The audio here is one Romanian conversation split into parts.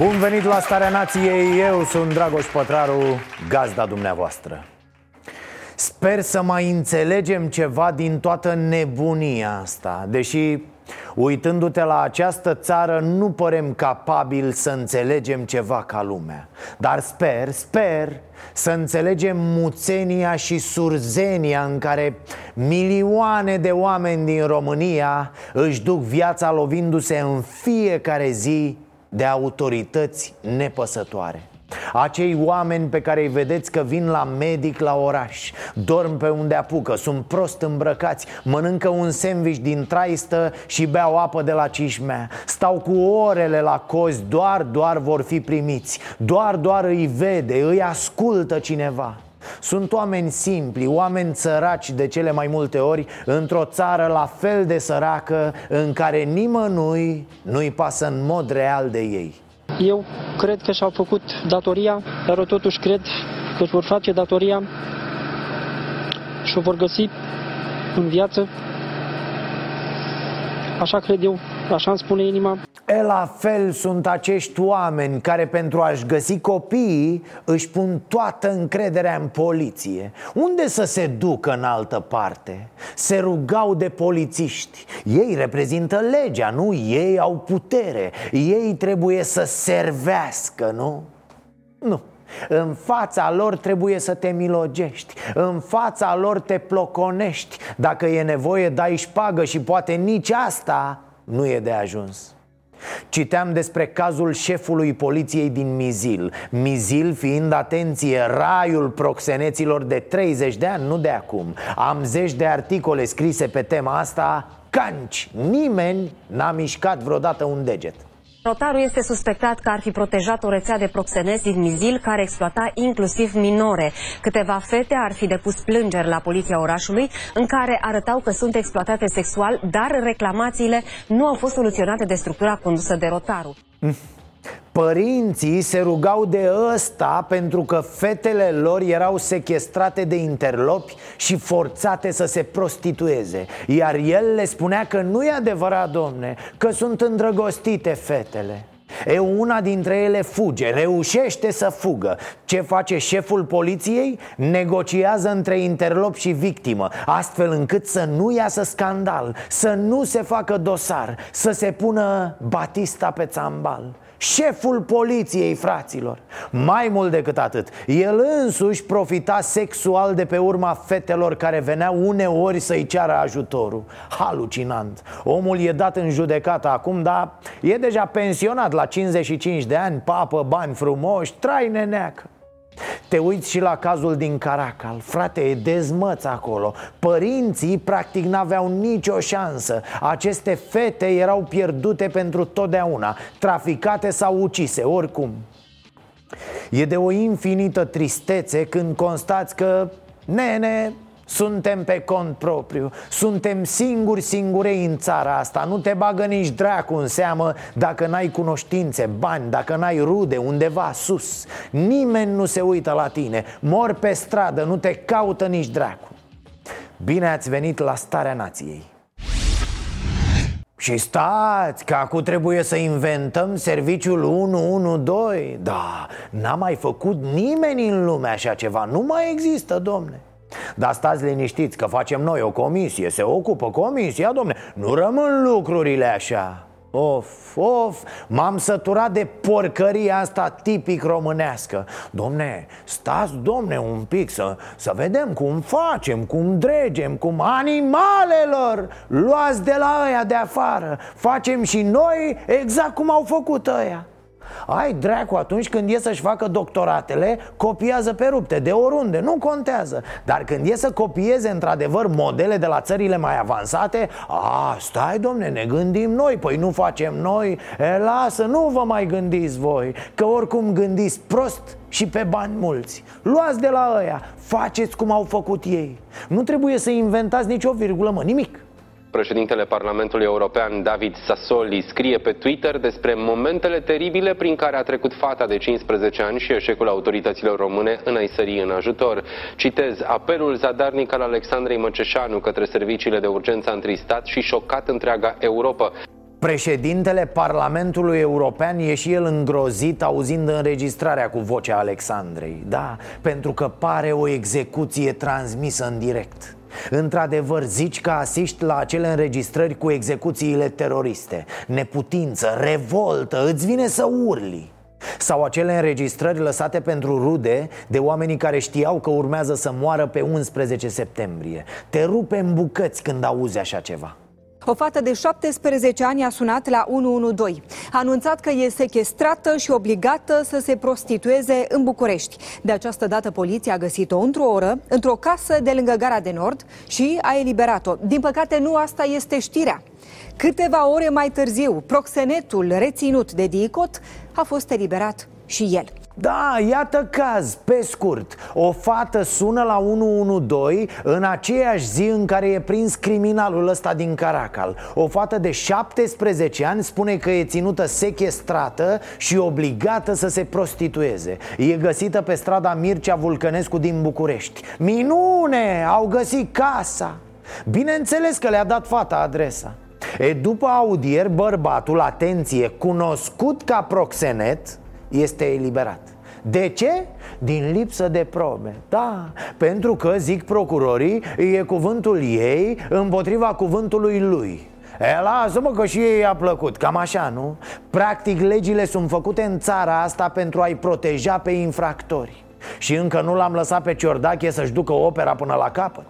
Bun venit la Starea Nației, eu sunt Dragoș Pătraru, gazda dumneavoastră. Sper să mai înțelegem ceva din toată nebunia asta Deși, uitându-te la această țară, nu părem capabili să înțelegem ceva ca lumea. Dar sper, sper să înțelegem muțenia și surzenia în care milioane de oameni din România își duc viața lovindu-se în fiecare zi de autorități nepăsătoare. Acei oameni pe care îi vedeți că vin la medic la oraș Dorm pe unde apucă, sunt prost îmbrăcați Mănâncă un sandwich din traistă și beau apă de la cișmea. Stau cu orele la cozi, doar, doar vor fi primiți. Doar, doar îi vede, îi ascultă cineva sunt oameni simpli, oameni săraci de cele mai multe ori Într-o țară la fel de săracă În care nimănui nu-i pasă în mod real de ei Eu cred că și-au făcut datoria, dar eu totuși cred că își vor face datoria și o vor găsi în viață. Așa cred eu, așa îmi spune inima. E la fel sunt acești oameni care pentru a-și găsi copiii își pun toată încrederea în poliție. Unde să se ducă în altă parte? Se rugau de polițiști. Ei reprezintă legea, nu? Ei au putere. Ei trebuie să servească, nu? Nu. În fața lor trebuie să te milogești. În fața lor te ploconești. Dacă e nevoie dai șpagă și poate nici asta nu e de ajuns Citeam despre cazul șefului poliției din Mizil. Mizil fiind, atenție, raiul proxeneților de 30 de ani, nu de acum. Am zeci de articole scrise pe tema asta. Canci, nimeni n-a mișcat vreodată un deget Rotarul este suspectat că ar fi protejat o rețea de proxenezi din Mizil care exploata inclusiv minore. Câteva fete ar fi depus plângeri la poliția orașului în care arătau că sunt exploatate sexual, dar reclamațiile nu au fost soluționate de structura condusă de Rotarul. Părinții se rugau de ăsta pentru că fetele lor erau sequestrate de interlopi și forțate să se prostitueze. Iar el le spunea că nu e adevărat, domne, că sunt îndrăgostite fetele. E una dintre ele fuge, reușește să fugă. Ce face șeful poliției? Negociază între interlop și victimă Astfel încât să nu iasă scandal Să nu se facă dosar Să se pună Batista pe țambal Șeful poliției, fraților. Mai mult decât atât El însuși profita sexual de pe urma fetelor care veneau uneori să-i ceară ajutorul. Halucinant. Omul e dat în judecată acum, dar e deja pensionat la 55 de ani Papă, bani frumoși, trai neneacă te uiți și la cazul din Caracal Frate, e dezmăț acolo. Părinții practic n-aveau nicio șansă. Aceste fete erau pierdute pentru totdeauna. Traficate sau ucise, oricum. E de o infinită tristețe când constați că Nene, suntem pe cont propriu. Suntem singuri singurei în țara asta. Nu te bagă nici dracu în seamă Dacă n-ai cunoștințe, bani Dacă n-ai rude undeva sus. Nimeni nu se uită la tine. Mor pe stradă, nu te caută nici dracu. Bine ați venit la Starea Nației. Și stați, că acum trebuie să inventăm serviciul 112 Da, n-a mai făcut nimeni în lume așa ceva. Nu mai există, domne dar stați liniștiți că facem noi o comisie Se ocupă comisia, domne. Nu rămân lucrurile așa. Of, of, m-am săturat de porcăria asta tipic românească. Domne, stați, domne, un pic să, să vedem cum facem, cum dregem, cum animalelor Luați de la ăia de afară. Facem și noi exact cum au făcut ăia Ai dracu, atunci când e să-și facă doctoratele Copiază pe rupte, de oriunde, nu contează. Dar când e să copieze într-adevăr modele de la țările mai avansate A, stai domne, ne gândim noi. Păi nu facem noi. E, Lasă, nu vă mai gândiți voi Că oricum gândiți prost și pe bani mulți. Luați de la ăia, faceți cum au făcut ei. Nu trebuie să inventați nicio virgulă, mă, nimic Președintele Parlamentului European David Sassoli scrie pe Twitter despre momentele teribile prin care a trecut fata de 15 ani și eșecul autorităților române în a-i sări în ajutor. Citez, apelul zadarnic al Alexandrei Măceșanu către serviciile de urgență a întristat și șocat întreaga Europa. Președintele Parlamentului European e și el îngrozit auzind înregistrarea cu vocea Alexandrei Da, pentru că pare o execuție transmisă în direct Într-adevăr, zici că asiști la acele înregistrări cu execuțiile teroriste. Neputință, revoltă, îți vine să urli. Sau acele înregistrări lăsate pentru rude de oamenii care știau că urmează să moară pe 11 septembrie. Te rupe în bucăți când auzi așa ceva o fată de 17 ani a sunat la 112. A anunțat că e sequestrată și obligată să se prostitueze în București. De această dată poliția a găsit-o într-o oră, într-o casă de lângă Gara de Nord și a eliberat-o. Din păcate, nu asta este știrea. Câteva ore mai târziu, proxenetul reținut de DICOT a fost eliberat și el. Da, iată caz, pe scurt. O fată sună la 112 în aceeași zi în care e prins criminalul ăsta din Caracal. O fată de 17 ani spune că e ținută sequestrată și obligată să se prostitueze. E găsită pe strada Mircea Vulcănescu din București. Minune! Au găsit casa! Bineînțeles că le-a dat fata adresa. E, după audier, bărbatul, atenție, cunoscut ca proxenet este eliberat de ce? Din lipsă de probe Da, pentru că, zic procurorii, e cuvântul ei împotriva cuvântului lui. E, lasă-mă că și ei a plăcut, cam așa, nu? Practic, legile sunt făcute în țara asta pentru a-i proteja pe infractori. Și încă nu l-am lăsat pe Ciordache să-și ducă opera până la capăt.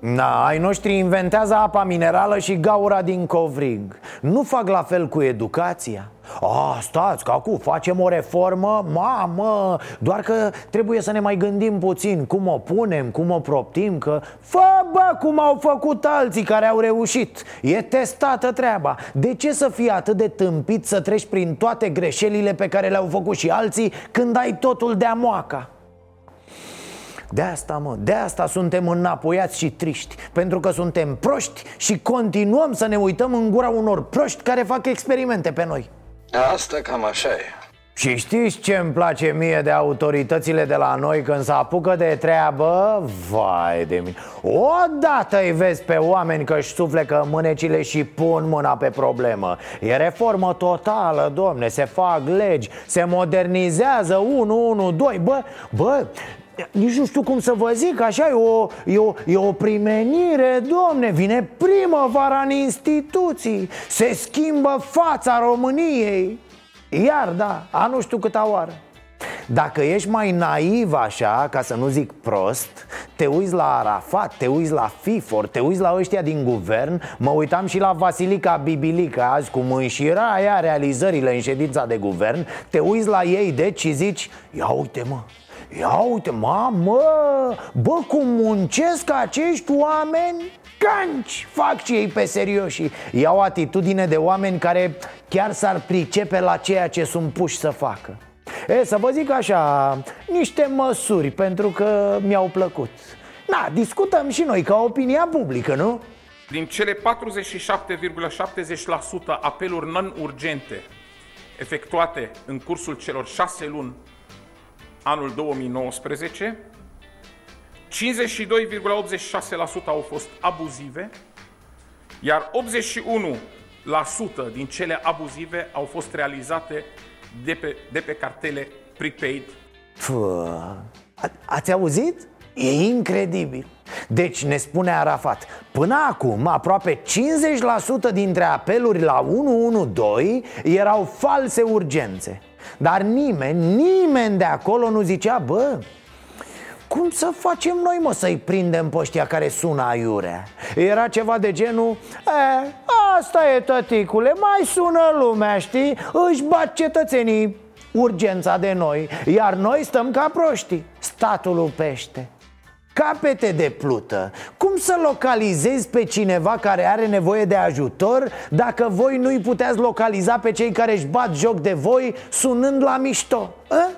Da, ai noștri inventează apa minerală și gaura din covrig. Nu fac la fel cu educația a, stați, că acum facem o reformă? Mamă, doar că trebuie să ne mai gândim puțin Cum o punem, cum o proptim Că fă bă cum au făcut alții care au reușit. E testată treaba. De ce să fii atât de tâmpit să treci prin toate greșelile pe care le-au făcut și alții Când ai totul de amoaca? De asta, mă, de asta suntem înapoiați și triști Pentru că suntem proști și continuăm să ne uităm în gura unor proști care fac experimente pe noi Asta cam așa e. Și știți ce îmi place mie de autoritățile de la noi când se apucă de treabă? Vai de mine. Odată îi vezi pe oameni că își suflecă mânecile și pun mâna pe problemă. E reformă totală, domne, se fac legi, se modernizează 1, 1, 2 Bă, bă, nici nu știu cum să vă zic, așa e o, e o, e o primenire, domne Vine primăvara în instituții Se schimbă fața României. Iar, da, a nu știu câta oară. Dacă ești mai naiv așa, ca să nu zic prost Te uiți la Arafat, te uiți la FIFOR, te uiți la ăștia din guvern. Mă uitam și la Vasilica Bibilica azi cum înșira aia realizările în ședința de guvern. Te uiți la ei deci și zici Ia uite mă, Ia uite, mamă, bă, cum muncesc acești oameni? Canci, fac și ei pe serios și iau atitudine de oameni care chiar s-ar pricepe la ceea ce sunt puși să facă. E, să vă zic așa, niște măsuri pentru că mi-au plăcut. Na, discutăm și noi ca opinia publică, nu? Din cele 47,70% apeluri non-urgente efectuate în cursul celor șase luni anul 2019, 52,86% au fost abuzive, iar 81% din cele abuzive au fost realizate de pe, de pe cartele prepaid. Pă, ați auzit? E incredibil Deci ne spune Arafat Până acum aproape 50% dintre apeluri la 112 erau false urgențe dar nimeni, nimeni de acolo nu zicea, bă, Cum să facem noi, mă, să-i prindem pe ăștia care sună aiurea? Era ceva de genul E, asta e, tăticule, mai sună lumea, știi? Își bat cetățenii urgența de noi Iar noi stăm ca proști Statul pește capete de plută Cum să localizezi pe cineva care are nevoie de ajutor Dacă voi nu-i puteți localiza pe cei care își bat joc de voi sunând la mișto? A?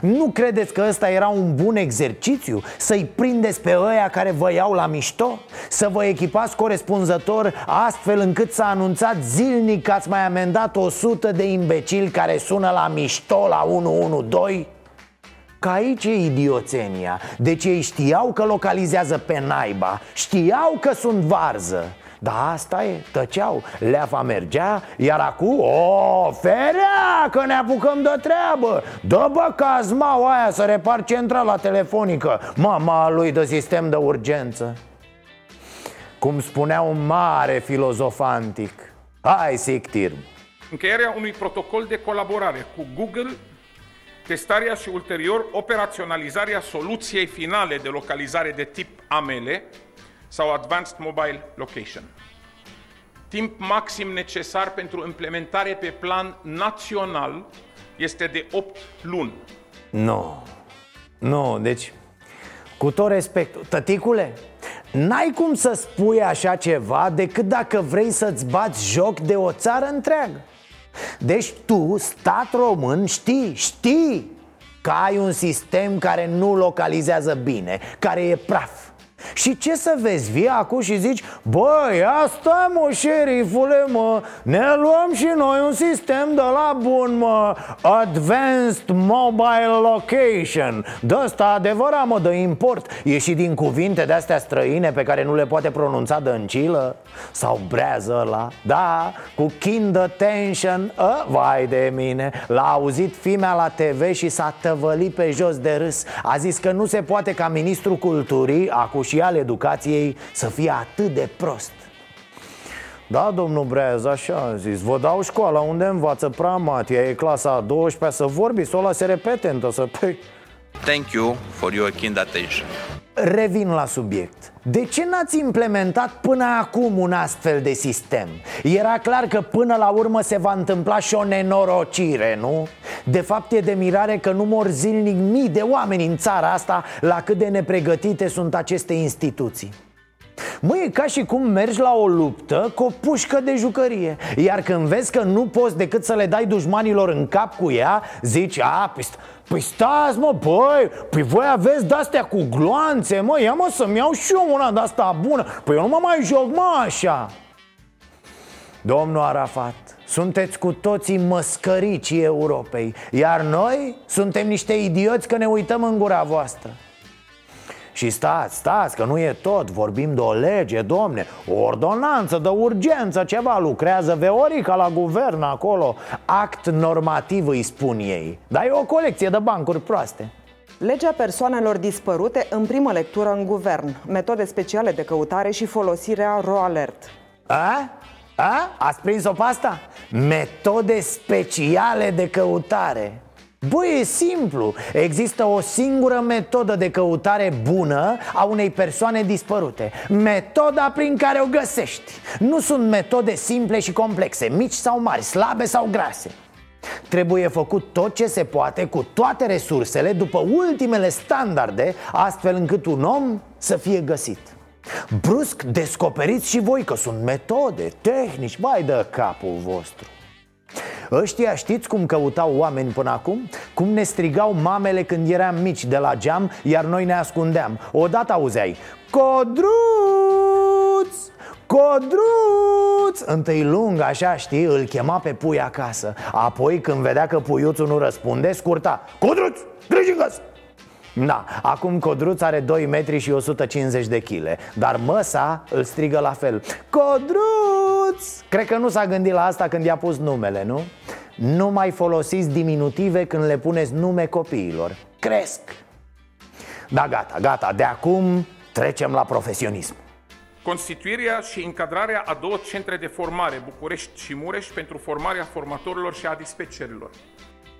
Nu credeți că ăsta era un bun exercițiu? Să-i prindeți pe ăia care vă iau la mișto? Să vă echipați corespunzător astfel încât să anunțați zilnic că ați mai amendat 100 de imbecili care sună la mișto la 112? Că aici e idioțenia. Deci ei știau că localizează pe naiba. Știau că sunt varză. Da, asta e, tăceau. Leafa mergea, iar acum O, ferea, că ne apucăm de treabă. Dă bă cazmaua aia să repar centrala telefonică. Mama lui de sistem de urgență. Cum spunea un mare filozof antic Hai, Sictir Încheierea unui protocol de colaborare cu Google testarea și ulterior operaționalizarea soluției finale de localizare de tip AML sau Advanced Mobile Location. Timp maxim necesar pentru implementare pe plan național este de 8 luni. Nu, nu, deci, cu tot respectul, tăticule, N-ai cum să spui așa ceva decât dacă vrei să-ți bați joc de o țară întreagă deci tu, stat român, știi, știi că ai un sistem care nu localizează bine, care e praf și ce să vezi, vii acum și zici Băi, asta mă, șerifule, mă Ne luăm și noi un sistem de la bun, mă Advanced Mobile Location. De ăsta adevărat, mă, de import. E și din cuvinte de-astea străine Pe care nu le poate pronunța dăncilă Sau brează la Da, cu kind attention a, Vai de mine L-a auzit fimea la TV și s-a tăvălit pe jos de râs. A zis că nu se poate ca ministrul culturii Acum și al educației să fie atât de prost. Da, domnul Breaz, așa am zis. Vă dau școala unde învață pramatia E clasa a 12 să vorbiți O la se repete să pe... Thank you for your kind attention Revin la subiect De ce n-ați implementat până acum un astfel de sistem? Era clar că până la urmă se va întâmpla și o nenorocire, nu? De fapt e de mirare că nu mor zilnic mii de oameni în țara asta La cât de nepregătite sunt aceste instituții Mă, e ca și cum mergi la o luptă cu o pușcă de jucărie Iar când vezi că nu poți decât să le dai dușmanilor în cap cu ea Zici, a, păi, păi stați mă, băi, păi voi aveți de-astea cu gloanțe, mă Ia mă să-mi iau și eu una de-asta bună. Păi eu nu mă mai joc, mă, așa. Domnul Arafat, sunteți cu toții măscăricii Europei Iar noi suntem niște idioți că ne uităm în gura voastră și stați, stați, că nu e tot Vorbim de o lege, domne O ordonanță de urgență, ceva Lucrează Veorica la guvern acolo Act normativ îi spun ei Dar e o colecție de bancuri proaste Legea persoanelor dispărute în primă lectură în guvern Metode speciale de căutare și folosirea RoAlert A? A? Ați prins-o pe asta? Metode speciale de căutare Băi, e simplu. Există o singură metodă de căutare bună a unei persoane dispărute. Metoda prin care o găsești. Nu sunt metode simple și complexe, mici sau mari, slabe sau grase. Trebuie făcut tot ce se poate cu toate resursele după ultimele standarde Astfel încât un om să fie găsit. Brusc descoperiți și voi că sunt metode, tehnici, mai dă capul vostru Ăștia știți cum căutau oameni până acum? Cum ne strigau mamele când eram mici de la geam, iar noi ne ascundeam Odată auzeai Codruț! Codruț! Întâi lung, așa știi, îl chema pe pui acasă Apoi când vedea că puiuțul nu răspunde, scurta Codruț, grăjingăs! Da, acum Codruț are 2 metri și 150 de kg Dar măsa îl strigă la fel Codruț! Cred că nu s-a gândit la asta când i-a pus numele, nu? Nu mai folosiți diminutive când le puneți nume copiilor Cresc Da, gata, gata, de acum trecem la profesionism Constituirea și încadrarea a două centre de formare, București și Mureș, pentru formarea formatorilor și a dispecerilor.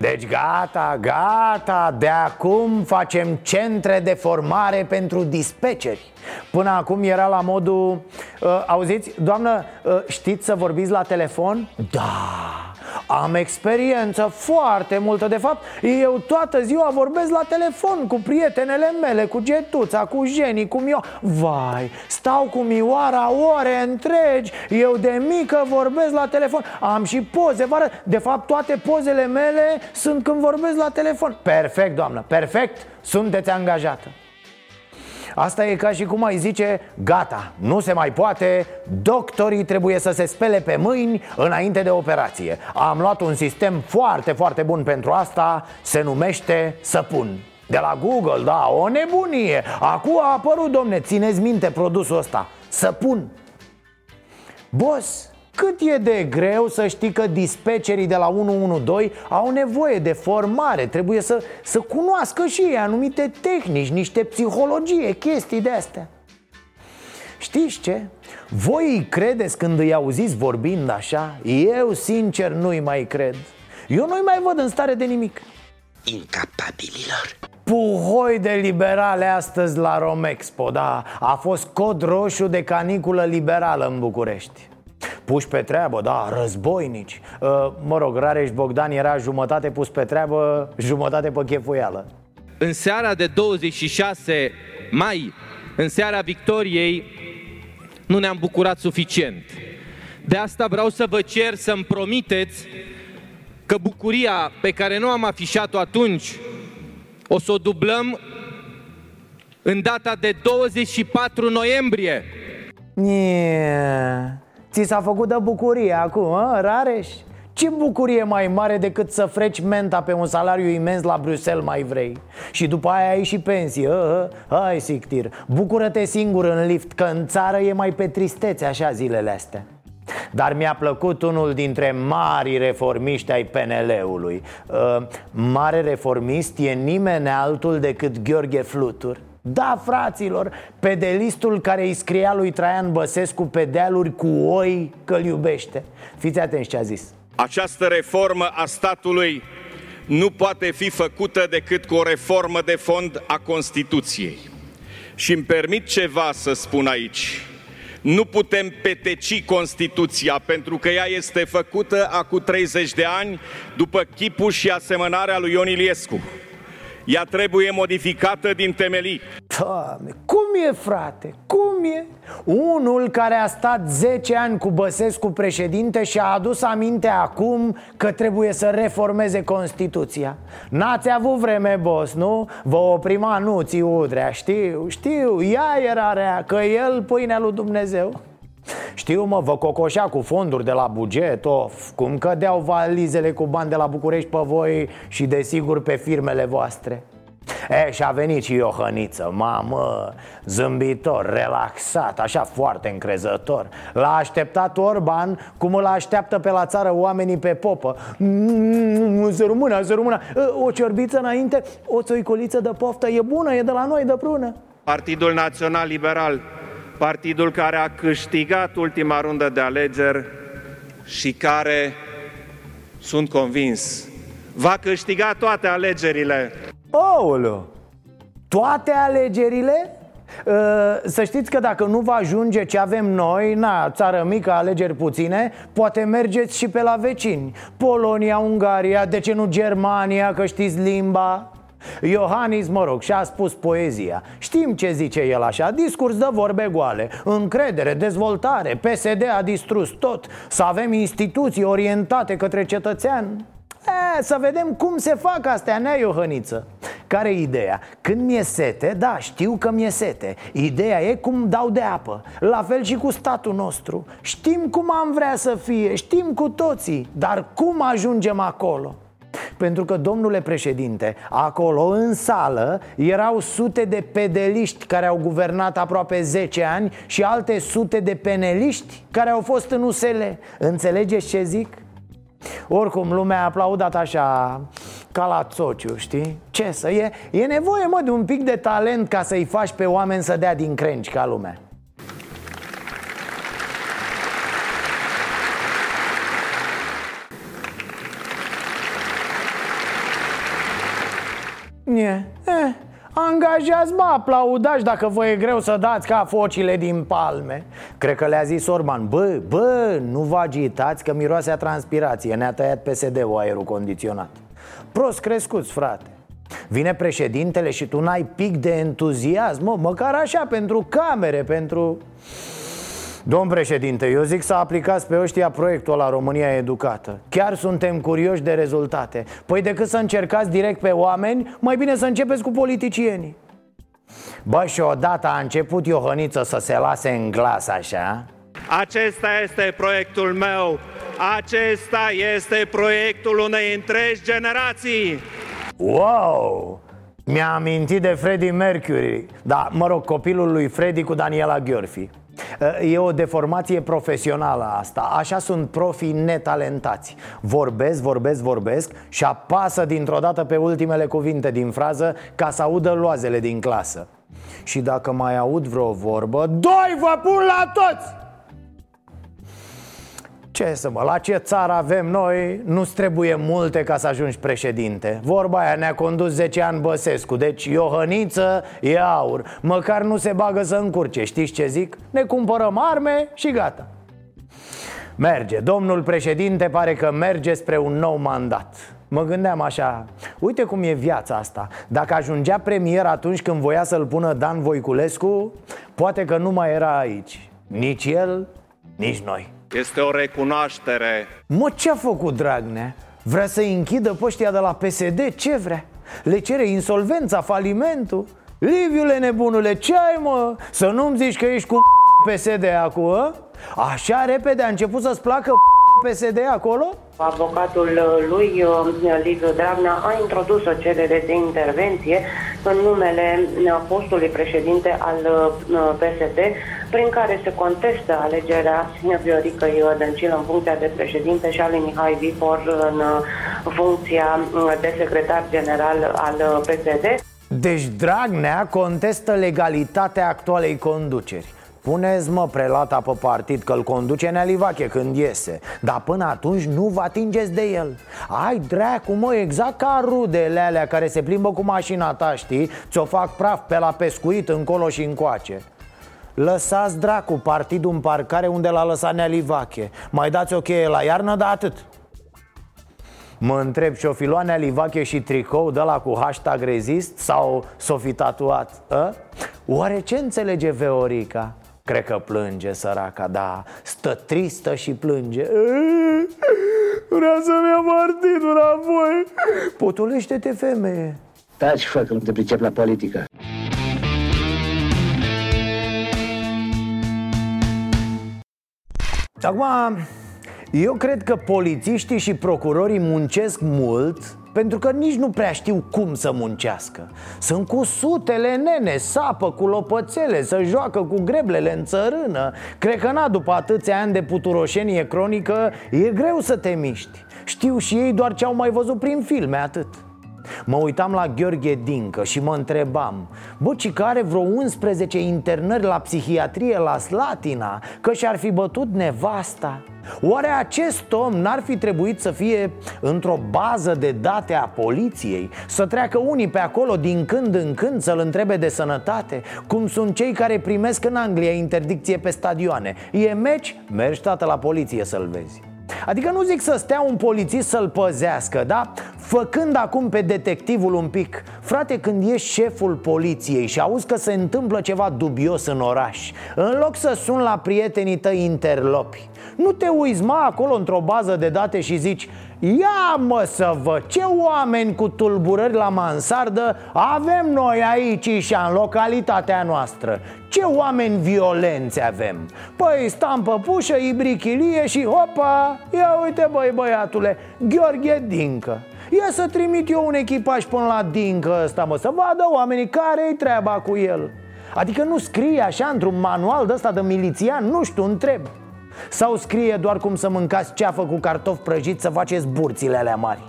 Deci gata, gata, de acum facem centre de formare pentru dispeceri Până acum era la modul, uh, auziți, doamnă, uh, știți să vorbiți la telefon? Da, am experiență foarte multă De fapt, eu toată ziua vorbesc la telefon cu prietenele mele Cu Getuța, cu Jenny, cu Mio Vai, stau cu Mioara ore întregi. Eu de mică vorbesc la telefon. Am și poze, vară. De fapt, toate pozele mele sunt când vorbesc la telefon. Perfect, doamnă, perfect. Sunteți angajată Asta e ca și cum ai zice, gata, nu se mai poate, doctorii trebuie să se spele pe mâini înainte de operație. Am luat un sistem foarte, foarte bun pentru asta, se numește Săpun. De la Google, da, o nebunie. Acum a apărut, domne, țineți minte produsul ăsta Săpun. Boss, cât e de greu să știi că dispecerii de la 112 au nevoie de formare? Trebuie să, să cunoască și ei anumite tehnici, niște psihologie, chestii de astea Știți ce? Voi îi credeți când îi auziți vorbind așa? Eu sincer nu-i mai cred. Eu nu-i mai văd în stare de nimic. Incapabililor. Puhoi de liberale astăzi la Romexpo, da? A fost cod roșu de caniculă liberală în București Puși pe treabă, da, războinici uh, Mă rog, Rareș Bogdan era jumătate pus pe treabă, jumătate pe chefuială În seara de 26 mai, în seara victoriei, nu ne-am bucurat suficient De asta vreau să vă cer să-mi promiteți că bucuria pe care nu am afișat-o atunci o să o dublăm în data de 24 noiembrie. Yeah. Ți s-a făcut de bucurie acum, a, Rareș? Ce bucurie mai mare decât să freci menta pe un salariu imens la Bruxelles mai vrei? Și după aia ai și pensie uh, Hai sictir, bucură-te singur în lift Că în țară e mai pe tristețe așa zilele astea. Dar mi-a plăcut unul dintre mari reformiști ai PNL-ului uh, Mare reformist e nimeni altul decât Gheorghe Flutur da, fraților, pedelistul care îi scria lui Traian Băsescu pe dealuri cu oi că-l iubește Fiți atenți ce a zis Această reformă a statului nu poate fi făcută decât cu o reformă de fond a Constituției. Și îmi permit ceva să spun aici. Nu putem peteci Constituția pentru că ea este făcută acum 30 de ani după chipul și asemănarea lui Ion Iliescu. Ea trebuie modificată din temelii. Doamne, cum e, frate? Cum e? Unul care a stat 10 ani cu Băsescu președinte și a adus aminte acum că trebuie să reformeze Constituția N-ați avut vreme, boss, nu? Vă oprima nuții Udrea, știu, știu, ea era rea, că el pâinea lui Dumnezeu știu, mă, vă cocoșea cu fonduri de la buget, of Cum cădeau valizele cu bani de la București pe voi și desigur pe firmele voastre. E, și a venit și Iohăniță, mamă, zâmbitor, relaxat, așa foarte încrezător. L-a așteptat Orban cum îl așteaptă pe la țară oamenii pe popă. Mm, Să rămână, să rămână. O ciorbiță înainte, o țoicoliță de poftă, e bună, e de la noi, de prună. Partidul Național Liberal partidul care a câștigat ultima rundă de alegeri și care, sunt convins, va câștiga toate alegerile. Oulu! Toate alegerile? Ă, să știți că dacă nu va ajunge ce avem noi, na, țară mică, alegeri puține Poate mergeți și pe la vecini Polonia, Ungaria, de ce nu Germania, că știți limba Iohannis, mă rog, și-a spus poezia. Știm ce zice el așa, discurs de vorbe goale Încredere, dezvoltare, PSD a distrus tot Să avem instituții orientate către cetățean. E, să vedem cum se fac astea, nea Iohăniță? Care e ideea? Când mi-e sete, da, știu că mi-e sete. Ideea e cum dau de apă. La fel și cu statul nostru. Știm cum am vrea să fie, știm cu toții Dar cum ajungem acolo? Pentru că, domnule președinte, acolo, în sală, erau sute de pedeliști care au guvernat aproape 10 ani și alte sute de peneliști care au fost în USL. Înțelegeți ce zic? Oricum, lumea a aplaudat așa ca la țociu, știi? Ce să e? E nevoie, mă, de un pic de talent ca să-i faci pe oameni să dea din crengi ca lumea e? Eh, Angajați, mă, aplaudați dacă vă e greu să dați ca focile din palme. Cred că le-a zis Orban. Bă, bă, nu vă agitați că miroase a transpirație. Ne-a tăiat PSD-ul aerul condiționat. Prost crescuți, frate. Vine președintele și tu n-ai pic de entuziasm mă, Măcar așa, pentru camere, pentru... Domn președinte, eu zic să aplicați pe ăștia proiectul la România Educată. Chiar suntem curioși de rezultate. Păi decât să încercați direct pe oameni, mai bine să începeți cu politicienii. Bă, și odată a început Iohăniță să se lase în glas așa? Acesta este proiectul meu. Acesta este proiectul unei întregi generații. Wow! Mi-a amintit de Freddie Mercury. Da, mă rog, copilul lui Freddie cu Daniela Gheorfi E o deformație profesională asta. Așa sunt profii netalentați. Vorbesc, vorbesc, vorbesc Și apasă dintr-o dată pe ultimele cuvinte din frază Ca să audă loazele din clasă. Și dacă mai aud vreo vorbă Doi vă pun la toți! Ce să mă, la ce țară avem noi, nu-ți trebuie multe ca să ajungi președinte. Vorba aia ne-a condus 10 ani Băsescu, deci Iohăniță e aur. Măcar nu se bagă să încurce, știți ce zic? Ne cumpărăm arme și gata. Merge, domnul președinte pare că merge spre un nou mandat. Mă gândeam așa, uite cum e viața asta. Dacă ajungea premier atunci când voia să-l pună Dan Voiculescu Poate că nu mai era aici. Nici el, nici noi Este o recunoaștere Mă, ce-a făcut Dragnea? Vrea să-i închidă pe ăștia de la PSD? Ce vrea? Le cere insolvența, falimentul? Liviule nebunule, ce ai mă? Să nu-mi zici că ești cu PSD acum, a? Așa repede a început să-ți placă PSD acolo? Avocatul lui uh, Liviu Dragnea a introdus o cerere de intervenție în numele uh, postului președinte al uh, PSD, prin care se contestă alegerea Viorică Dăncilă în funcția de președinte și al lui Mihai Vipor în funcția de secretar general al PSD. Deci Dragnea contestă legalitatea actualei conduceri Puneți mă prelata pe partid că îl conduce Nealivache când iese Dar până atunci nu vă atingeți de el Ai dracu mă, exact ca rudele alea care se plimbă cu mașina ta, știi? Ți-o fac praf pe la pescuit încolo și încoace Lăsați dracu partidul în parcare unde l-a lăsat Nealivache Mai dați o cheie la iarnă, dar atât Mă întreb, și-o fi luat Nealivache și tricou de la cu hashtag rezist sau s-o fi tatuat? A? Oare ce înțelege Veorica? Cred că plânge săraca, da. Stă tristă și plânge. Vrea să-mi ia partidul înapoi. Potulește-te, femeie. Taci, fă, că nu te pricep la politică. Acum, eu cred că polițiștii și procurorii muncesc mult pentru că nici nu prea știu cum să muncească. Sunt cu sutele nene, sapă cu lopățele, să joacă cu greblele în țărână. Cred că na, după atâția ani de puturoșenie cronică, e greu să te miști. Știu și ei doar ce au mai văzut prin filme, atât Mă uitam la Gheorghe Dincă și mă întrebam Bă, ci care vreo 11 internări la psihiatrie la Slatina Că și-ar fi bătut nevasta Oare acest om n-ar fi trebuit să fie într-o bază de date a poliției? Să treacă unii pe acolo din când în când să-l întrebe de sănătate? Cum sunt cei care primesc în Anglia interdicție pe stadioane E meci? Mergi tată la poliție să-l vezi Adică nu zic să stea un polițist să-l păzească, da? Făcând acum pe detectivul un pic Frate, când ești șeful poliției și auzi că se întâmplă ceva dubios în oraș În loc să sun la prietenii tăi interlopi Nu te uiți, mă, acolo într-o bază de date și zici Ia mă să văd ce oameni cu tulburări la mansardă avem noi aici și în localitatea noastră? Ce oameni violenți avem? Păi stam pe pușă, ibrichilie și hopa! Ia uite băi băiatule, Gheorghe Dincă. Ia să trimit eu un echipaj până la Dincă ăsta mă Să vadă oamenii care-i treaba cu el. Adică nu scrie așa într-un manual de ăsta de milițian, nu știu, întreb sau scrie doar cum să mâncați ceafă cu cartofi prăjiți să faceți burțile alea mari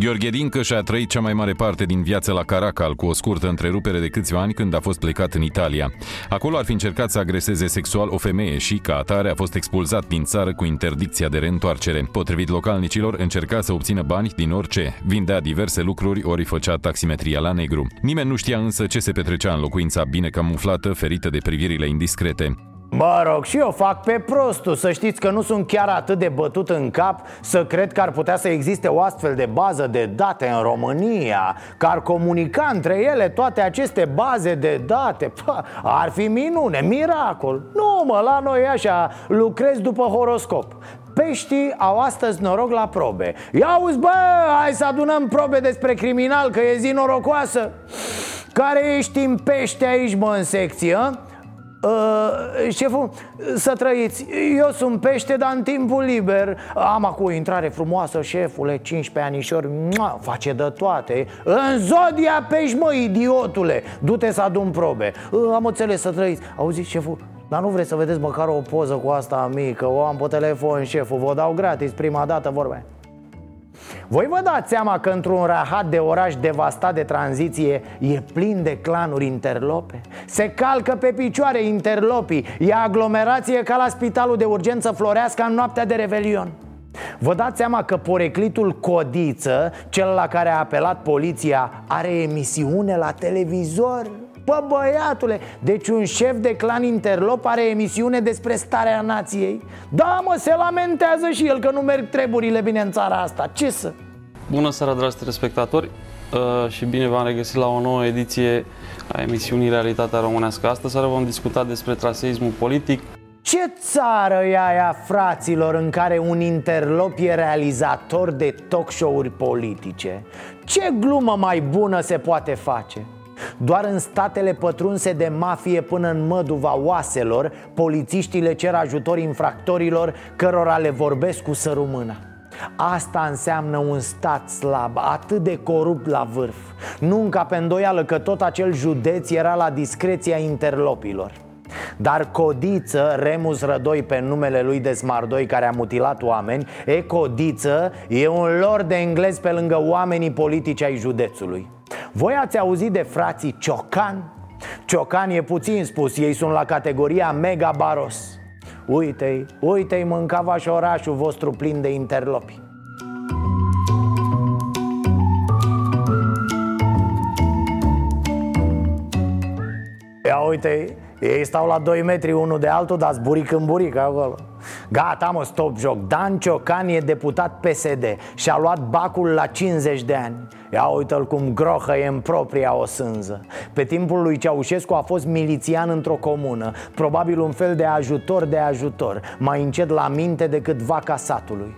Gheorghe Dincă și-a trăit cea mai mare parte din viața la Caracal, cu o scurtă întrerupere de câțiva ani când a fost plecat în Italia. Acolo ar fi încercat să agreseze sexual o femeie și, ca atare, a fost expulzat din țară cu interdicția de reîntoarcere. Potrivit localnicilor, încerca să obțină bani din orice, vindea diverse lucruri ori făcea taximetria la negru. Nimeni nu știa însă ce se petrecea în locuința bine camuflată, ferită de privirile indiscrete. Mă rog, și eu fac pe prostul. Să știți că nu sunt chiar atât de bătut în cap Să cred că ar putea să existe o astfel de bază de date în România Că ar comunica între ele toate aceste baze de date. Pă, Ar fi minune, miracol. Nu mă, la noi așa lucrez după horoscop. Peștii au astăzi noroc la probe. Ia uzi bă, hai să adunăm probe despre criminal că e zi norocoasă. Care ești în pește aici mă în secție? Uh, șeful, să trăiți. Eu sunt pește, dar în timpul liber. Am acum o intrare frumoasă, șefule 15 anișori, mua, face de toate. În zodia pești, mă, idiotule. Du-te să adun probe. Uh, Am înțeles să trăiți. Auziți, șeful, dar nu vreți să vedeți măcar o poză cu asta mică? O am pe telefon, șeful, vă dau gratis prima dată vorba voi vă dați seama că într-un rahat de oraș devastat de tranziție e plin de clanuri interlope? Se calcă pe picioare interlopii, e aglomerație ca la spitalul de urgență Floreasca în noaptea de Revelion Vă dați seama că poreclitul Codiță, cel la care a apelat poliția, are emisiune la televizor? Bă, băiatule, deci un șef de clan interlop are emisiune despre starea nației? Da, mă, se lamentează și el că nu merg treburile bine în țara asta Ce să... Bună seara, dragi telespectatori uh, și bine v-am regăsit la o nouă ediție a emisiunii Realitatea Românească. Astăzi seara vom discuta despre traseismul politic. Ce țară e aia, fraților, în care un interlop e realizator de talk show-uri politice? Ce glumă mai bună se poate face? Doar în statele pătrunse de mafie până în măduva oaselor Polițiștii le cer ajutor infractorilor cărora le vorbesc cu sărumâna Asta înseamnă un stat slab, atât de corupt la vârf. Nu încă pe îndoială că tot acel județ era la discreția interlopilor. Dar Codiță, Remus Rădoi pe numele lui de Smardoi care a mutilat oameni E Codiță, e un lor de englez pe lângă oamenii politici ai județului voi ați auzit de frații Ciocan? Ciocan e puțin spus, ei sunt la categoria mega baros Uite-i, uite-i mâncavaș și orașul vostru plin de interlopi Ia uite ei stau la 2 metri unul de altul, dar zburic în buric acolo. Gata mă, stop joc. Dan Ciocan e deputat PSD Și-a luat bacul la 50 de ani. Ia uite-l cum grohă e în propria o sânză. Pe timpul lui Ceaușescu a fost milițian într-o comună Probabil un fel de ajutor de ajutor Mai încet la minte decât vaca satului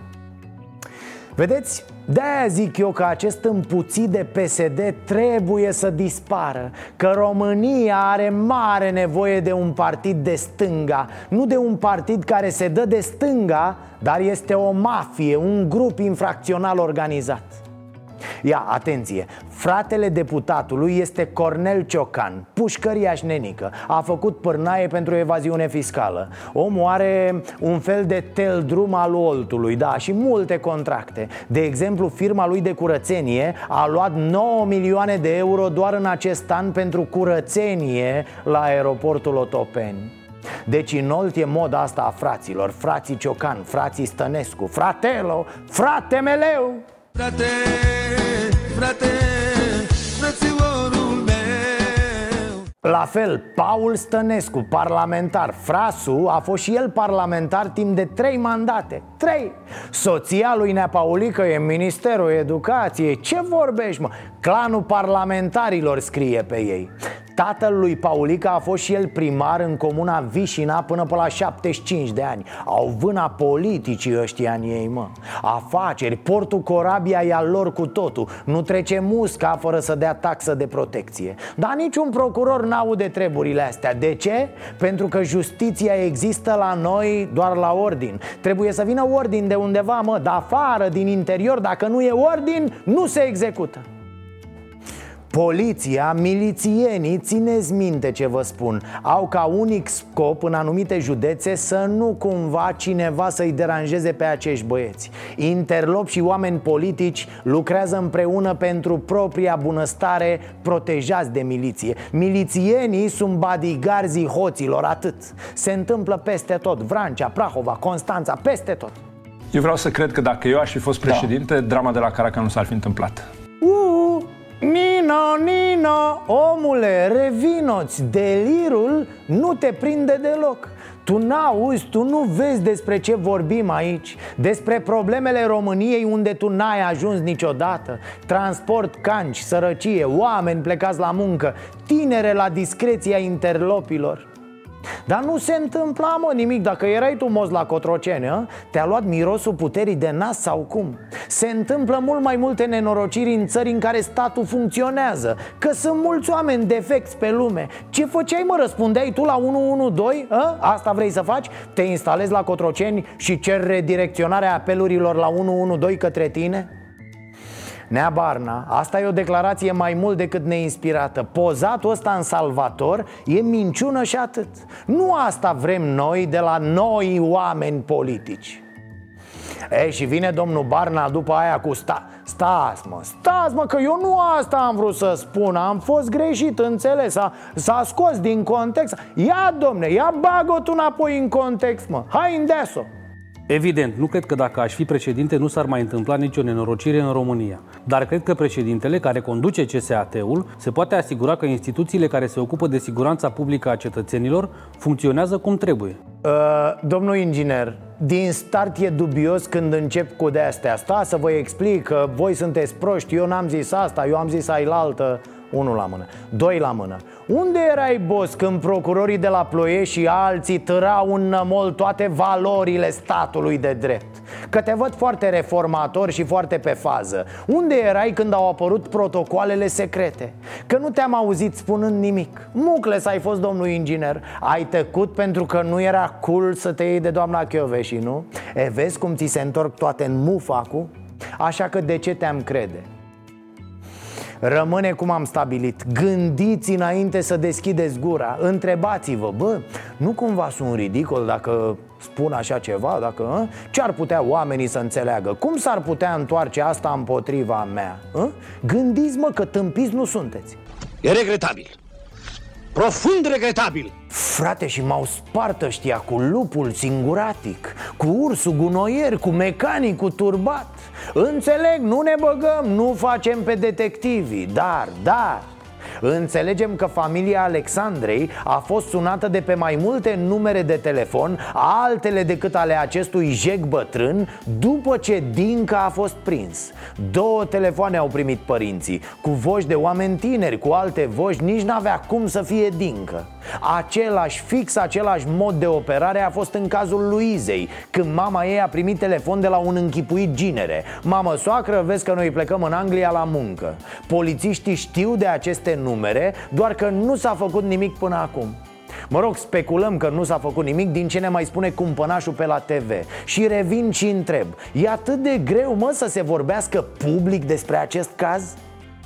Vedeți, de-aia zic eu că acest împuțit de PSD trebuie să dispară Că România are mare nevoie de un partid de stânga Nu de un partid care se dă de stânga, dar este o mafie, un grup infracțional organizat Ia, atenție, fratele deputatului este Cornel Ciocan, pușcăriaș nenică. A făcut pârnaie pentru evaziune fiscală. Omul are un fel de tel drum al oltului, da, și multe contracte. De exemplu, firma lui de curățenie a luat 9 milioane de euro doar în acest an pentru curățenie la aeroportul Otopeni deci în Olt e moda asta a fraților. Frații Ciocan, frații Stănescu Fratelo, frate meleu Frate, frate, frățiorul meu. La fel, Paul Stănescu, parlamentar. Frasu a fost și el parlamentar timp de trei mandate. Trei. Soția lui Nea Paulică e în Ministerul Educației. Ce vorbești, mă? Clanul parlamentarilor scrie pe ei Tatăl lui Paulica a fost și el primar în comuna Vișina până pe la 75 de ani. Au vâna politicii ăștia în ei, mă. Afaceri, portul Corabia e al lor cu totul. Nu trece musca fără să dea taxă de protecție. Dar niciun procuror n-aude treburile astea. De ce? Pentru că justiția există la noi doar la ordin. Trebuie să vină ordin de undeva, mă, de afară, din interior. Dacă nu e ordin, nu se execută Poliția, milițienii, țineți minte ce vă spun. Au ca unic scop în anumite județe să nu cumva cineva să-i deranjeze pe acești băieți. Interlop și oameni politici lucrează împreună pentru propria bunăstare protejați de miliție. Milițienii sunt bodyguards hoților, atât. Se întâmplă peste tot, Vrancea, Prahova, Constanța, peste tot. Eu vreau să cred că dacă eu aș fi fost președinte, da. drama de la Caraca nu s-ar fi întâmplat. Uh, Nino, Nino, omule, revinoți, delirul nu te prinde deloc. Tu n-auzi, tu nu vezi despre ce vorbim aici Despre problemele României unde tu n-ai ajuns niciodată. Transport canci, sărăcie, oameni plecați la muncă Tinere la discreția interlopilor dar nu se întâmpla, mă, nimic Dacă erai tu moz la Cotroceni, a? te-a luat mirosul puterii de nas sau cum? Se întâmplă mult mai multe nenorociri în țări în care statul funcționează Că sunt mulți oameni defecți pe lume Ce făceai, mă, răspundeai tu la 112? A? Asta vrei să faci? Te instalezi la Cotroceni și cer redirecționarea apelurilor la 112 către tine? Nea Barna, asta e o declarație mai mult decât neinspirată. Pozatul ăsta în salvator e minciună și atât. Nu asta vrem noi de la noi oameni politici. E, și vine domnul Barna după aia cu sta Stați mă, stați mă, că eu nu asta am vrut să spun. Am fost greșit, înțeles S-a scos din context. Ia, domne, ia bagă-o înapoi în context, mă. Hai, îndeasă Evident, nu cred că dacă aș fi președinte nu s-ar mai întâmpla nicio nenorocire în România. Dar cred că președintele care conduce CSAT-ul se poate asigura că instituțiile care se ocupă de siguranța publică a cetățenilor funcționează cum trebuie. Uh, domnul inginer, din start e dubios când încep cu de-astea Sta să vă explic că voi sunteți proști, eu n-am zis asta, eu am zis ailaltă unul la mână, doi la mână Unde erai, boss, când procurorii de la Ploiești și alții târau în nămol toate valorile statului de drept? Că te văd foarte reformator și foarte pe fază Unde erai când au apărut protocoalele secrete? Că nu te-am auzit spunând nimic Mucles ai fost domnul inginer Ai tăcut pentru că nu era cool să te iei de doamna Chioveși, nu? E, vezi cum ți se întorc toate în muf acum? Așa că de ce te-am crede? Rămâne cum am stabilit Gândiți înainte să deschideți gura Întrebați-vă, bă, nu cumva sunt ridicol dacă spun așa ceva? Dacă, Ce ar putea oamenii să înțeleagă? Cum s-ar putea întoarce asta împotriva mea? A? Gândiți, mă, că tâmpiți nu sunteți E regretabil Profund regretabil Frate, și m-au spart ăștia cu lupul singuratic Cu ursul gunoier, cu mecanicul turbat Înțeleg, nu ne băgăm, nu facem pe detectivii Dar, dar, Înțelegem că familia Alexandrei a fost sunată de pe mai multe numere de telefon Altele decât ale acestui jec bătrân După ce Dinca a fost prins. Două telefoane au primit părinții Cu voci de oameni tineri, cu alte voci Nici n-avea cum să fie Dincă. Același, fix același mod de operare a fost în cazul Luizei Când mama ei a primit telefon de la un închipuit ginere. Mamă, soacră, vezi că noi plecăm în Anglia la muncă. Polițiștii știu de aceste numere, doar că nu s-a făcut nimic până acum Mă rog, speculăm că nu s-a făcut nimic din ce ne mai spune cumpănașul pe la TV Și revin și întreb E atât de greu, mă, să se vorbească public despre acest caz?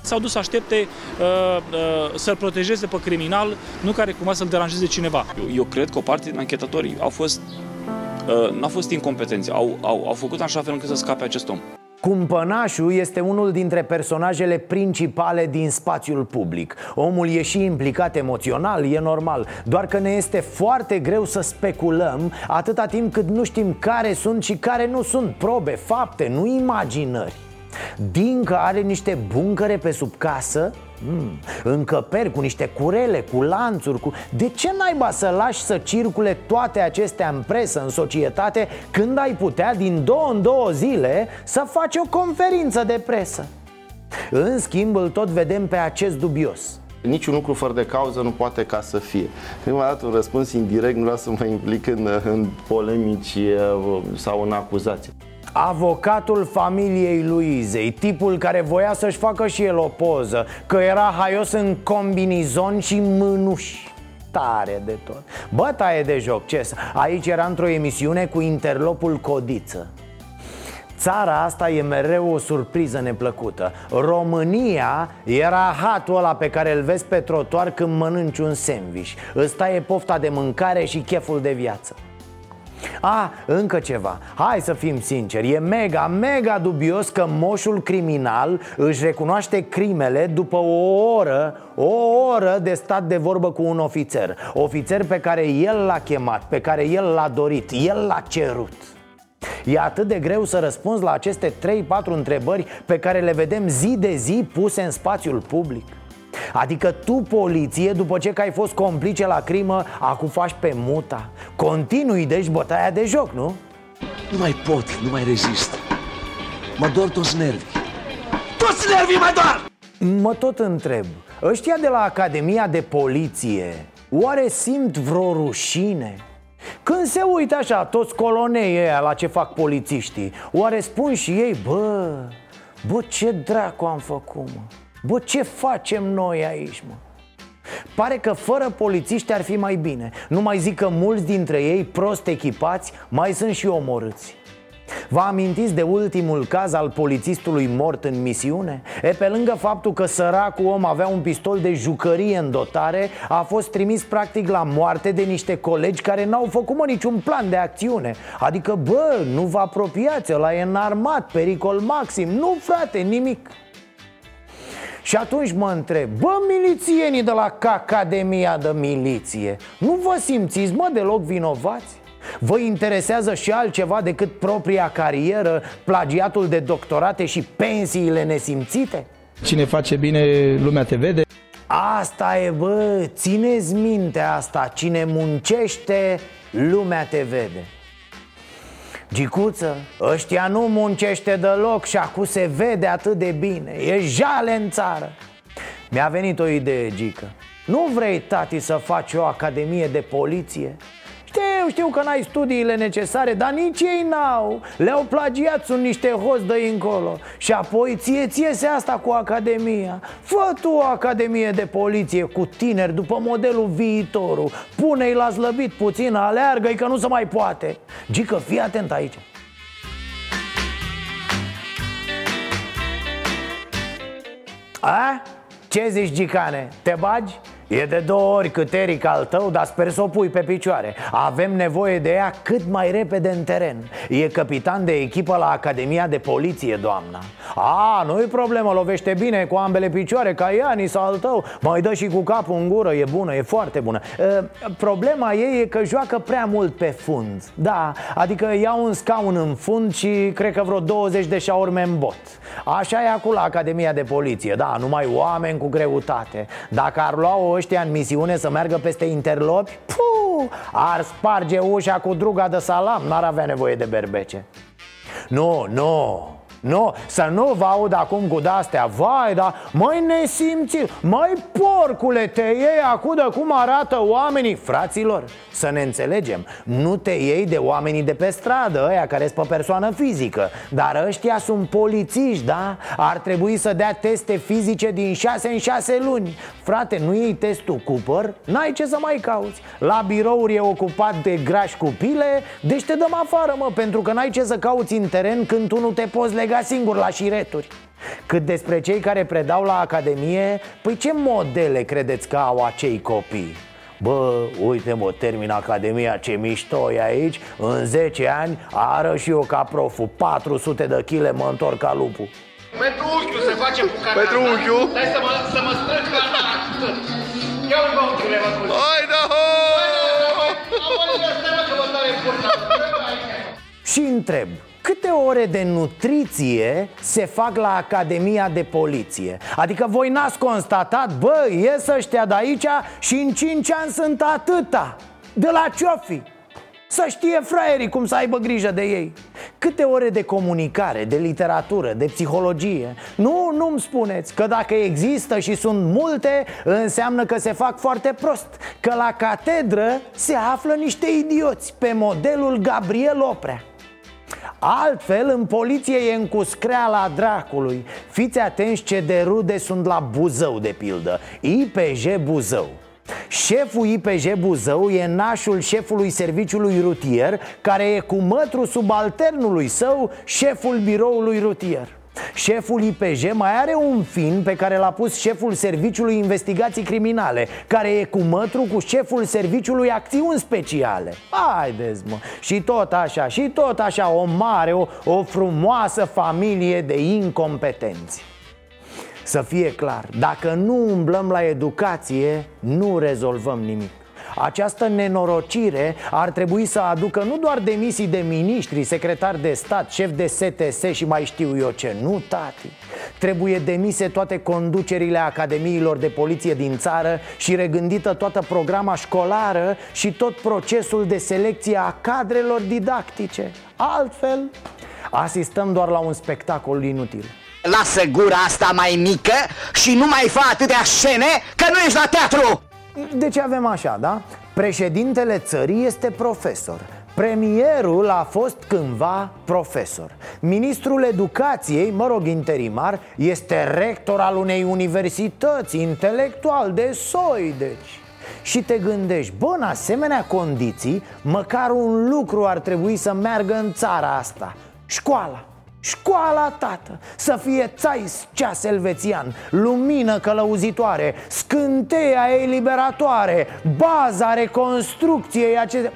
S-au dus să aștepte uh, uh, să-l protejeze pe criminal, nu care cumva să-l deranjeze cineva. Eu, eu cred că o parte din anchetatorii au fost, uh, n-au fost incompetenți, au, au, au făcut în așa fel încât să scape acest om. Cumpănașul este unul dintre personajele principale din spațiul public. Omul e și implicat emoțional, e normal Doar că ne este foarte greu să speculăm Atâta timp cât nu știm care sunt și care nu sunt probe, fapte, nu imaginări. Dincă are niște buncăre pe sub casă mm, Încăperi cu niște curele, cu lanțuri cu... De ce naiba să lași să circule toate acestea în presă, în societate Când ai putea din două în două zile să faci o conferință de presă În schimb îl tot vedem pe acest dubios Niciun lucru fără de cauză nu poate ca să fie. Prima dată un răspuns indirect, nu vreau să mă implic în, în polemici uh, sau în acuzații. Avocatul familiei Luizei Tipul care voia să-și facă și el o poză Că era haios în combinizon și mânuși. Tare de tot. Bă, taie de joc, ce Aici era într-o emisiune cu interlopul Codiță. Țara asta e mereu o surpriză neplăcută. România era hatul ăla pe care îl vezi pe trotuar când mănânci un sandwich. Ăsta e pofta de mâncare și cheful de viață a, încă ceva. Hai să fim sinceri. E mega, mega dubios că moșul criminal Își recunoaște crimele după o oră O oră de stat de vorbă cu un ofițer. Ofițer pe care el l-a chemat Pe care el l-a dorit El l-a cerut. E atât de greu să răspunzi la aceste 3-4 întrebări Pe care le vedem zi de zi puse în spațiul public Adică tu, poliție, după ce că ai fost complice la crimă, acum faci pe muta Continui, deci, bătaia de joc, nu? Nu mai pot, nu mai rezist Mă dor toți nervii Toți nervii mă dor! Mă tot întreb Ăștia de la Academia de Poliție Oare simt vreo rușine? Când se uită așa toți colonei ăia la ce fac polițiștii Oare spun și ei, bă, bă ce dracu am făcut mă Bă, ce facem noi aici, mă? Pare că fără polițiști ar fi mai bine. Nu mai zic că mulți dintre ei, prost echipați, mai sunt și omorâți. Vă amintiți de ultimul caz al polițistului mort în misiune? E, pe lângă faptul că săracul om avea un pistol de jucărie în dotare A fost trimis practic la moarte de niște colegi care n-au făcut mă niciun plan de acțiune. Adică, bă, nu vă apropiați, ăla e înarmat, pericol maxim. Nu, frate, nimic și atunci mă întreb, bă, milițienii de la Academia de Miliție Nu vă simțiți, mă, deloc vinovați? Vă interesează și altceva decât propria carieră, plagiatul de doctorate și pensiile nesimțite? Cine face bine, lumea te vede Asta e, bă, țineți minte asta Cine muncește, lumea te vede Gicuță, ăștia nu muncește deloc și acum se vede atât de bine. E jale în țară. Mi-a venit o idee, Gică. Nu vrei, tati, să faci o academie de poliție? Știu, știu că n-ai studiile necesare, dar nici ei n-au Le-au plagiat, sunt niște hoți de încolo Și apoi ție, ție se asta cu Academia Fă tu o Academie de poliție cu tineri după modelul viitorul Pune-i la slăbit puțin, aleargă-i că nu se mai poate Gică, fii atent aici A? Ce zici, Gicane? Te bagi? E de două ori cât Eric al tău, dar sper să o pui pe picioare. Avem nevoie de ea cât mai repede în teren. E capitan de echipă la Academia de Poliție, doamna. A, nu-i problemă, lovește bine cu ambele picioare ca Iani sau al tău. Mai dă și cu capul în gură, e bună, e foarte bună. E, Problema ei e că joacă prea mult pe fund. Da, adică ia un scaun în fund și cred că vreo 20 de șaurme în bot. Așa e acum la Academia de Poliție, da, numai oameni cu greutate. Dacă ar lua o ăștia în misiune să meargă peste interlopi? Puh, Ar sparge ușa cu druga de salam. N-ar avea nevoie de berbece. Nu, nu nu, să nu vă aud acum cu de-astea. Vai, dar mai nesimți Mai porcule, te iei acum de cum arată oamenii. Fraților, să ne înțelegem Nu te iei de oamenii de pe stradă Ăia care sunt pe persoană fizică Dar ăștia sunt polițiști, da? Ar trebui să dea teste fizice din 6 în 6 luni. Frate, nu iei testul Cooper? N-ai ce să mai cauți. La birouri e ocupat de graș cu pile Deci te dăm afară, mă Pentru că n-ai ce să cauți în teren când tu nu te poți lega singur la șireturi. Cât despre cei care predau la Academie Păi ce modele credeți că au acei copii? Bă, uite mă, termin Academia, ce mișto e aici. În 10 ani ară și eu ca proful 400 de kg mă întorc ca lupul Pentru unchiul se face cu canal Pentru unchiul? Stai să mă, să mă strâng canal Ia uite unchiule mă cum Hai da ho! Și întreb, câte ore de nutriție se fac la Academia de Poliție? Adică voi n-ați constatat, bă, ies ăștia de aici și în 5 ani sunt atâta. De la Ciofi. Să știe fraierii cum să aibă grijă de ei. Câte ore de comunicare, de literatură, de psihologie? Nu, nu-mi spuneți că dacă există și sunt multe Înseamnă că se fac foarte prost Că la catedră se află niște idioți Pe modelul Gabriel Oprea Altfel, în poliție e încuscreala dracului. Fiți atenți ce de rude sunt la Buzău, de pildă. IPJ Buzău. Șeful IPJ Buzău e nașul șefului serviciului rutier Care e cu mătru subalternului său șeful biroului rutier Șeful IPJ mai are un fin pe care l-a pus șeful Serviciului Investigații Criminale Care e cu mătru cu șeful Serviciului Acțiuni Speciale. Haideți mă. Și tot așa, și tot așa o mare, o, o frumoasă familie de incompetenți. Să fie clar, dacă nu umblăm la educație, nu rezolvăm nimic această nenorocire ar trebui să aducă nu doar demisii de miniștri, secretari de stat, șef de STS și mai știu eu ce. Nu, tati. Trebuie demise toate conducerile academiilor de poliție din țară Și regândită toată programa școlară Și tot procesul de selecție a cadrelor didactice. Altfel, asistăm doar la un spectacol inutil. Lasă gura asta mai mică și nu mai fa atâtea scene că nu ești la teatru! Deci avem așa, da? Președintele țării este profesor. Premierul a fost cândva profesor. Ministrul educației, mă rog interimar, este rector al unei universități Intelectual de soi, deci. Și te gândești, bă, în asemenea condiții, măcar un lucru ar trebui să meargă în țara asta. Școala Școala, tată, să fie țais ceas elvețian Lumină călăuzitoare, scânteia eliberatoare Baza reconstrucției aceste...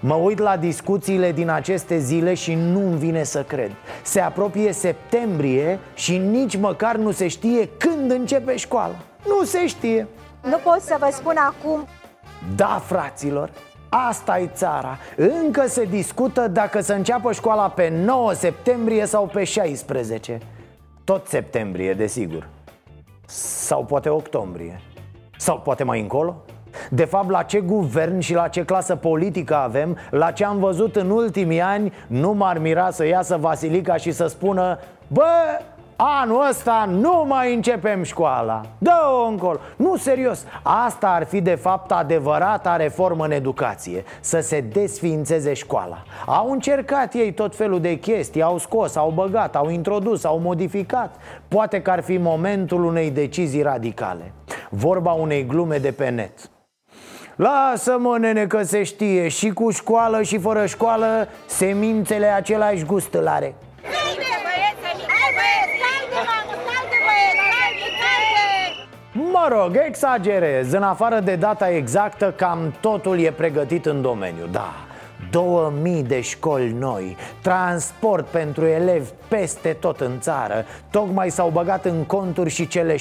Mă uit la discuțiile din aceste zile și nu-mi vine să cred. Se apropie septembrie și nici măcar nu se știe când începe școala. Nu se știe. Nu pot să vă spun acum. Da, fraților, asta e țara. Încă se discută dacă să înceapă școala pe 9 septembrie sau pe 16 Tot septembrie, desigur. Sau poate octombrie. Sau poate mai încolo. De fapt, la ce guvern și la ce clasă politică avem La ce am văzut în ultimii ani Nu m-ar mira să iasă Vasilica și să spună Bă, anul ăsta nu mai începem școala. Dă-o încolo. Nu, serios, asta ar fi de fapt adevărata reformă în educație. Să se desfințeze școala. Au încercat ei tot felul de chestii Au scos, au băgat, au introdus, au modificat. Poate că ar fi momentul unei decizii radicale. Vorba unei glume de pe net. Lasă-mă, nene, că se știe. Și cu școală și fără școală Semințele același gust îl are Mă rog, exagerez. În afară de data exactă, cam totul e pregătit în domeniu Da, 2000 de școli noi. Transport pentru elevi peste tot în țară. Tocmai s-au băgat în conturi și cele 6%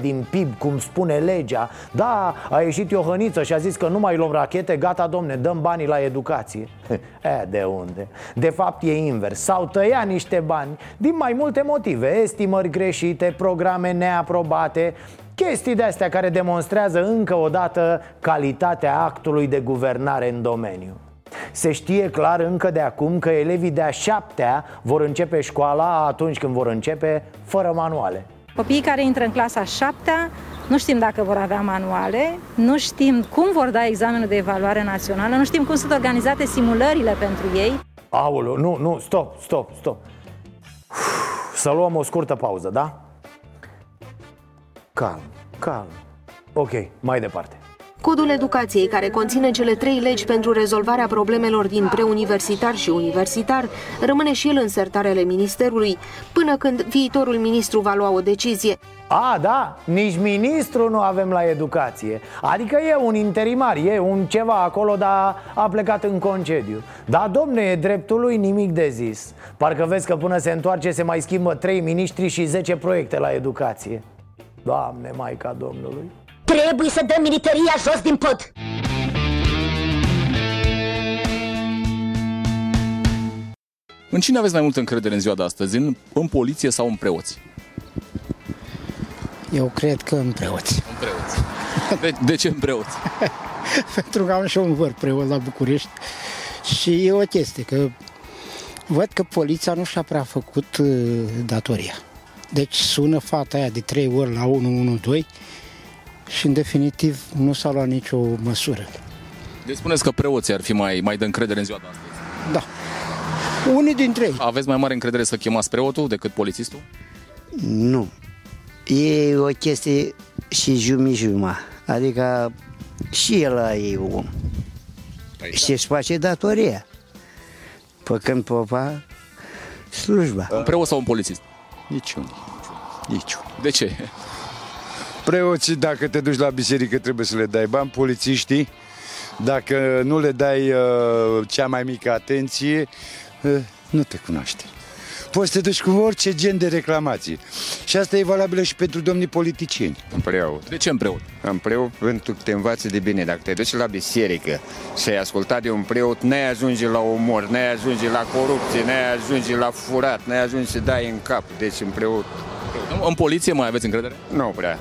din PIB, cum spune legea. Da, a ieșit Iohăniță și a zis că nu mai luăm rachete. Gata, domne, dăm banii la educație. E, de unde? De fapt e invers. S-au tăiat niște bani din mai multe motive. Estimări greșite, programe neaprobate Chestii de astea care demonstrează încă o dată calitatea actului de guvernare în domeniu se știe clar încă de acum că elevii de-a șaptea vor începe școala atunci când vor începe fără manuale Copiii care intră în clasa șaptea nu știm dacă vor avea manuale, nu știm cum vor da examenul de evaluare națională, nu știm cum sunt organizate simulările pentru ei. Aoleu, nu, nu, stop, stop, stop Să luăm o scurtă pauză, da? Calm, calm Ok, mai departe Codul educației, care conține cele trei legi pentru rezolvarea problemelor din preuniversitar și universitar, rămâne și el în sertarele ministerului, până când viitorul ministru va lua o decizie. A, da, nici ministru nu avem la educație. Adică e un interimar, e un ceva acolo, dar a plecat în concediu. Da, domne, e dreptul lui nimic de zis. Parcă vezi că până se întoarce se mai schimbă trei ministri și 10 proiecte la educație. Doamne, Maica Domnului Trebuie să dăm militaria jos din pod! În cine aveți mai multă încredere în ziua de astăzi? În, în poliție sau în preoți? Eu cred că în preoți. În preoți. De, de ce în preoți? Pentru că am și un văr preot la București și e o chestie, că văd că poliția nu și-a prea făcut uh, datoria. Deci sună fata aia de trei ori la 112 și în definitiv nu s-a luat nicio măsură. Deci spuneți că preoții ar fi mai, mai de încredere în ziua de astăzi. Da. Unii dintre ei. Aveți mai mare încredere să chemați preotul decât polițistul? Nu. e o chestie și jumijuma. Adică și el e om. Păi și își face datoria. Făcând popa slujba. Un preot sau un polițist? Niciun. Niciun. De ce? Preoții, dacă te duci la biserică, trebuie să le dai bani. Polițiștii, dacă nu le dai uh, cea mai mică atenție, uh, nu te cunoaște. Poți să te duci cu orice gen de reclamație. Și asta e valabilă și pentru domnii politicieni. În preot. De ce în preot? În preot pentru că te învață de bine. Dacă te duci la biserică și ai ascultat de un preot, n-ai ajunge la omor, n-ai ajunge la corupție, n-ai ajunge la furat, n-ai ajunge să dai în cap. Deci în preot... În poliție mai aveți încredere? Nu prea.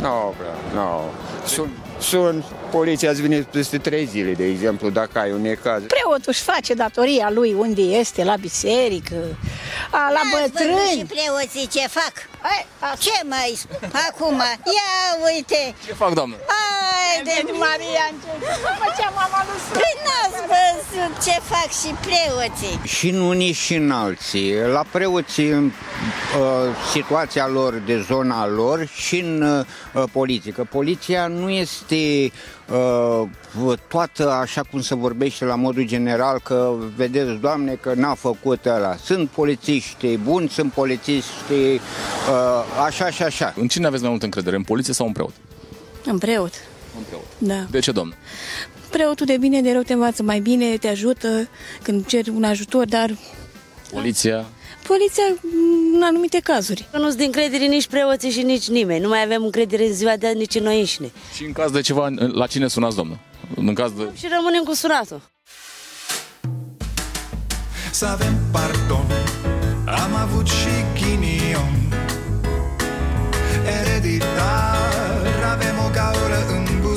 Nu prea. Nu. Sunt, sunt poliția ați venit peste trei zile, de exemplu, dacă ai un necaz. Preotul își face datoria lui unde este, la biserică, a, la bătrâni. și preoții ce fac? Ce mai spun? Acum, ia uite! Ce fac, doamnă? Hai de Maria, făcea mama lui Păi n-ați văzut ce fac și preoții. Și în unii și în alții. La preoții, în uh, situația lor de zona lor și în uh, politică. Poliția nu este uh, toată așa cum se vorbește la modul general că vedeți, Doamne, că n-a făcut ăla. Sunt polițiști buni, sunt polițiști uh, așa și așa. În cine aveți mai multă încredere, în poliție sau în preot? În preot. În preot. Da. De ce, domnul? Preotul de bine, de rău te învață mai bine, te ajută când ceri un ajutor, dar Poliția? poliția în anumite cazuri. Nu sunt de încredere nici preoții și nici nimeni. Nu mai avem încredere în ziua de azi nici în noi înșine. Și în caz de ceva, la cine sunați, domnul? În caz de... Și rămânem cu sunatul. Să avem pardon Am avut și ghinion Ereditar Avem o gaură în